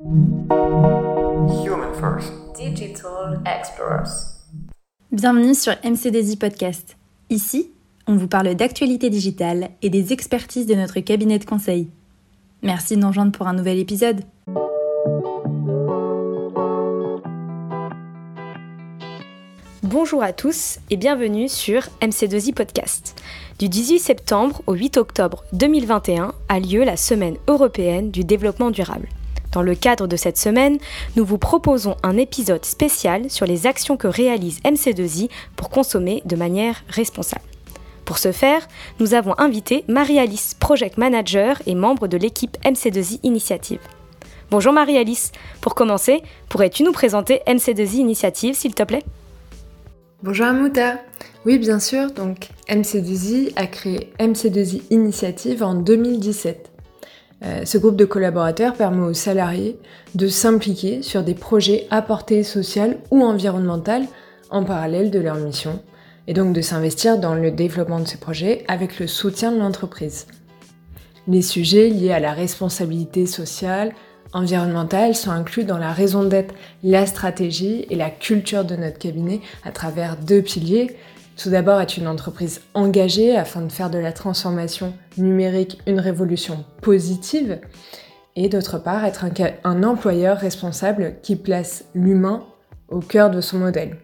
Human First. Digital Explorers. Bienvenue sur MC2I Podcast. Ici, on vous parle d'actualité digitale et des expertises de notre cabinet de conseil. Merci de nous rejoindre pour un nouvel épisode. Bonjour à tous et bienvenue sur MC2I Podcast. Du 18 septembre au 8 octobre 2021 a lieu la Semaine européenne du développement durable. Dans le cadre de cette semaine, nous vous proposons un épisode spécial sur les actions que réalise MC2I pour consommer de manière responsable. Pour ce faire, nous avons invité Marie-Alice, Project Manager et membre de l'équipe MC2I Initiative. Bonjour Marie-Alice, pour commencer, pourrais-tu nous présenter MC2I Initiative s'il te plaît? Bonjour Amouta. Oui, bien sûr. Donc, MC2I a créé MC2I Initiative en 2017. Euh, ce groupe de collaborateurs permet aux salariés de s'impliquer sur des projets à portée sociale ou environnementale en parallèle de leur mission et donc de s'investir dans le développement de ces projets avec le soutien de l'entreprise. Les sujets liés à la responsabilité sociale, environnementales sont inclus dans la raison d'être, la stratégie et la culture de notre cabinet à travers deux piliers. Tout d'abord, être une entreprise engagée afin de faire de la transformation numérique une révolution positive. Et d'autre part, être un, employeur responsable qui place l'humain au cœur de son modèle.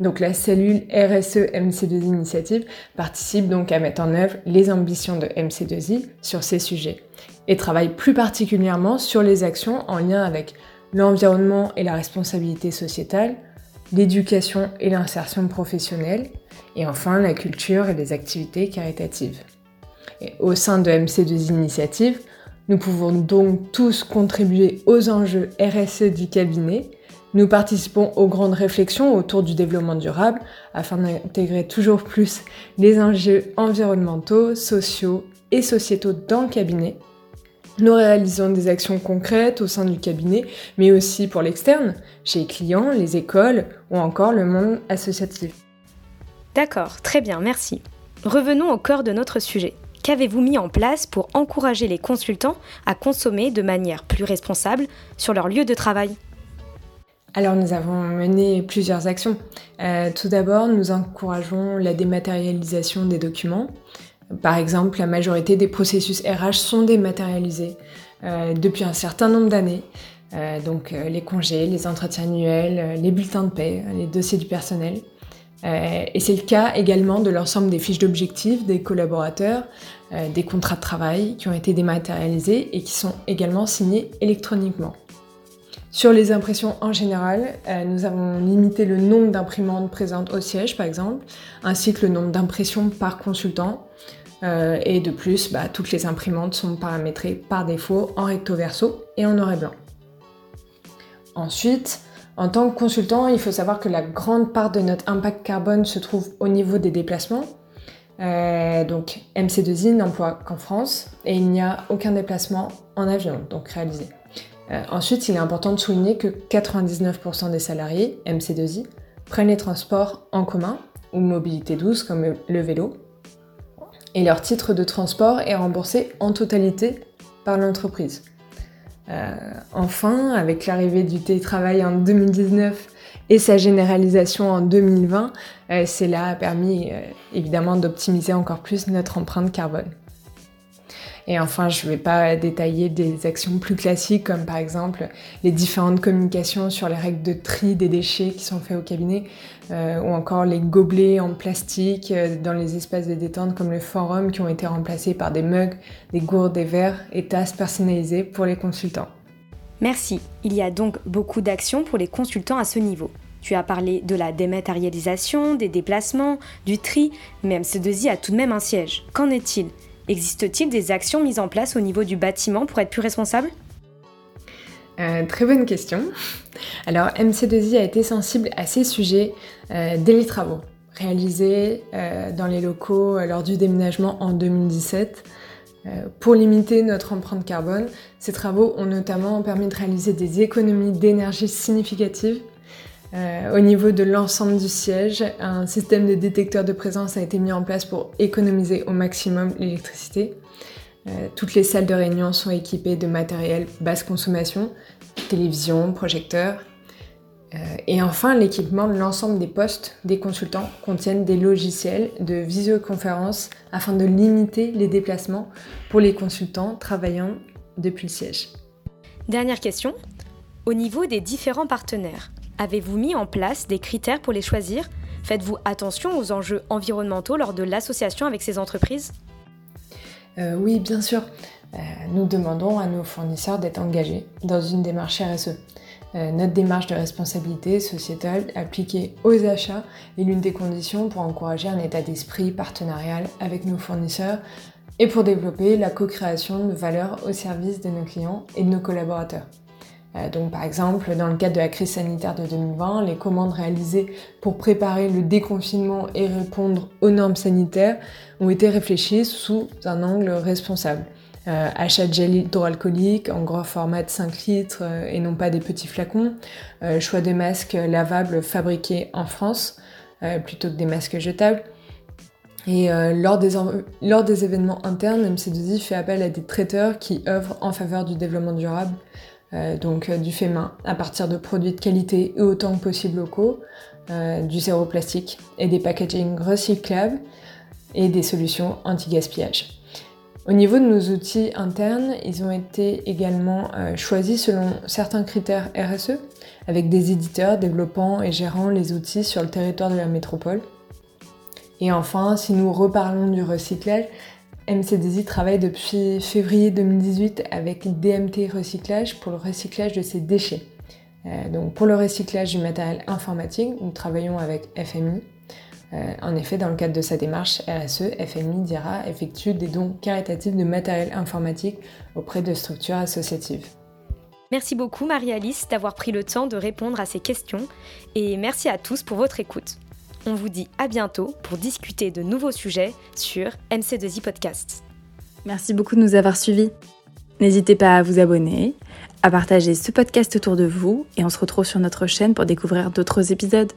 Donc la cellule RSE MC2I Initiative participe donc à mettre en œuvre les ambitions de MC2I sur ces sujets et travaille plus particulièrement sur les actions en lien avec l'environnement et la responsabilité sociétale, l'éducation et l'insertion professionnelle, et enfin la culture et les activités caritatives. Au sein de MC2 Initiative, nous pouvons donc tous contribuer aux enjeux RSE du cabinet. Nous participons aux grandes réflexions autour du développement durable afin d'intégrer toujours plus les enjeux environnementaux, sociaux et sociétaux dans le cabinet nous réalisons des actions concrètes au sein du cabinet, mais aussi pour l'externe, chez les clients, les écoles ou encore le monde associatif. D'accord, très bien, merci. Revenons au cœur de notre sujet. Qu'avez-vous mis en place pour encourager les consultants à consommer de manière plus responsable sur leur lieu de travail? Alors nous avons mené plusieurs actions. Euh, tout d'abord, nous encourageons la dématérialisation des documents. Par exemple, la majorité des processus RH sont dématérialisés euh, depuis un certain nombre d'années. Euh, donc euh, les congés, les entretiens annuels, les bulletins de paie, les dossiers du personnel. et c'est le cas également de l'ensemble des fiches d'objectifs des collaborateurs, des contrats de travail qui ont été dématérialisés et qui sont également signés électroniquement. Sur les impressions en général, nous avons limité le nombre d'imprimantes présentes au siège, par exemple, ainsi que le nombre d'impressions par consultant. Euh, et de plus, bah, toutes les imprimantes sont paramétrées par défaut en recto verso et en noir et blanc. Ensuite, en tant que consultant, il faut savoir que la grande part de notre impact carbone se trouve au niveau des déplacements. Euh, donc MC2I n'emploie qu'en France et il n'y a aucun déplacement en avion donc réalisé. Euh, ensuite, il est important de souligner que 99% des salariés MC2I prennent les transports en commun ou mobilité douce comme le vélo et leur titre de transport est remboursé en totalité par l'entreprise. Euh, enfin, avec l'arrivée du télétravail en 2019 et sa généralisation en 2020, euh, cela a permis euh, évidemment d'optimiser encore plus notre empreinte carbone. Et enfin, je ne vais pas détailler des actions plus classiques comme par exemple les différentes communications sur les règles de tri des déchets qui sont faites au cabinet euh, ou encore les gobelets en plastique euh, dans les espaces de détente comme le forum qui ont été remplacés par des mugs, des gourdes, des verres et tasses personnalisées pour les consultants. Merci. Il y a donc beaucoup d'actions pour les consultants à ce niveau. Tu as parlé de la dématérialisation, des déplacements, du tri, mais MC2I a tout de même un siège. Qu'en est-il? Existe-t-il des actions mises en place au niveau du bâtiment pour être plus responsable euh, Très bonne question. Alors MC2I a été sensible à ces sujets euh, dès les travaux réalisés euh, dans les locaux lors du déménagement en 2017. Pour limiter notre empreinte carbone, ces travaux ont notamment permis de réaliser des économies d'énergie significatives euh, au niveau de l'ensemble du siège, un système de détecteur de présence a été mis en place pour économiser au maximum l'électricité. toutes les salles de réunion sont équipées de matériel basse consommation, télévision, projecteurs. et enfin, l'équipement de l'ensemble des postes des consultants contiennent des logiciels de visioconférence afin de limiter les déplacements pour les consultants travaillant depuis le siège. Dernière question. Au niveau des différents partenaires, avez-vous mis en place des critères pour les choisir? Faites-vous attention aux enjeux environnementaux lors de l'association avec ces entreprises? Euh, Oui, bien sûr. Euh, nous demandons à nos fournisseurs d'être engagés dans une démarche RSE. Euh, notre démarche de responsabilité sociétale appliquée aux achats est l'une des conditions pour encourager un état d'esprit partenarial avec nos fournisseurs et pour développer la co-création de valeur au service de nos clients et de nos collaborateurs. Euh, donc par exemple, dans le cadre de la crise sanitaire de 2020, les commandes réalisées pour préparer le déconfinement et répondre aux normes sanitaires ont été réfléchies sous un angle responsable. Euh, achat de gel hydroalcoolique en grand format de 5 litres euh, et non pas des petits flacons, choix de masques lavables fabriqués en France plutôt que des masques jetables, et lors, des lors, des événements internes, MC2I fait appel à des traiteurs qui œuvrent en faveur du développement durable, donc euh, du fait main, à partir de produits de qualité et autant que possible locaux, du zéro plastique et des packaging recyclables et des solutions anti-gaspillage. Au niveau de nos outils internes, ils ont été également choisis selon certains critères RSE, avec des éditeurs développant et gérant les outils sur le territoire de la métropole. Et enfin, si nous reparlons du recyclage, MCDZ travaille depuis février 2018 avec DMT Recyclage pour le recyclage de ses déchets. Euh, donc pour le recyclage du matériel informatique, nous travaillons avec FMI. Euh, en effet, dans le cadre de sa démarche RSE, FMI dira effectue des dons caritatifs de matériel informatique auprès de structures associatives. Merci beaucoup Marie-Alice d'avoir pris le temps de répondre à ces questions et merci à tous pour votre écoute. On vous dit à bientôt pour discuter de nouveaux sujets sur MC2I Podcast. Merci beaucoup de nous avoir suivis. N'hésitez pas à vous abonner, à partager ce podcast autour de vous et on se retrouve sur notre chaîne pour découvrir d'autres épisodes.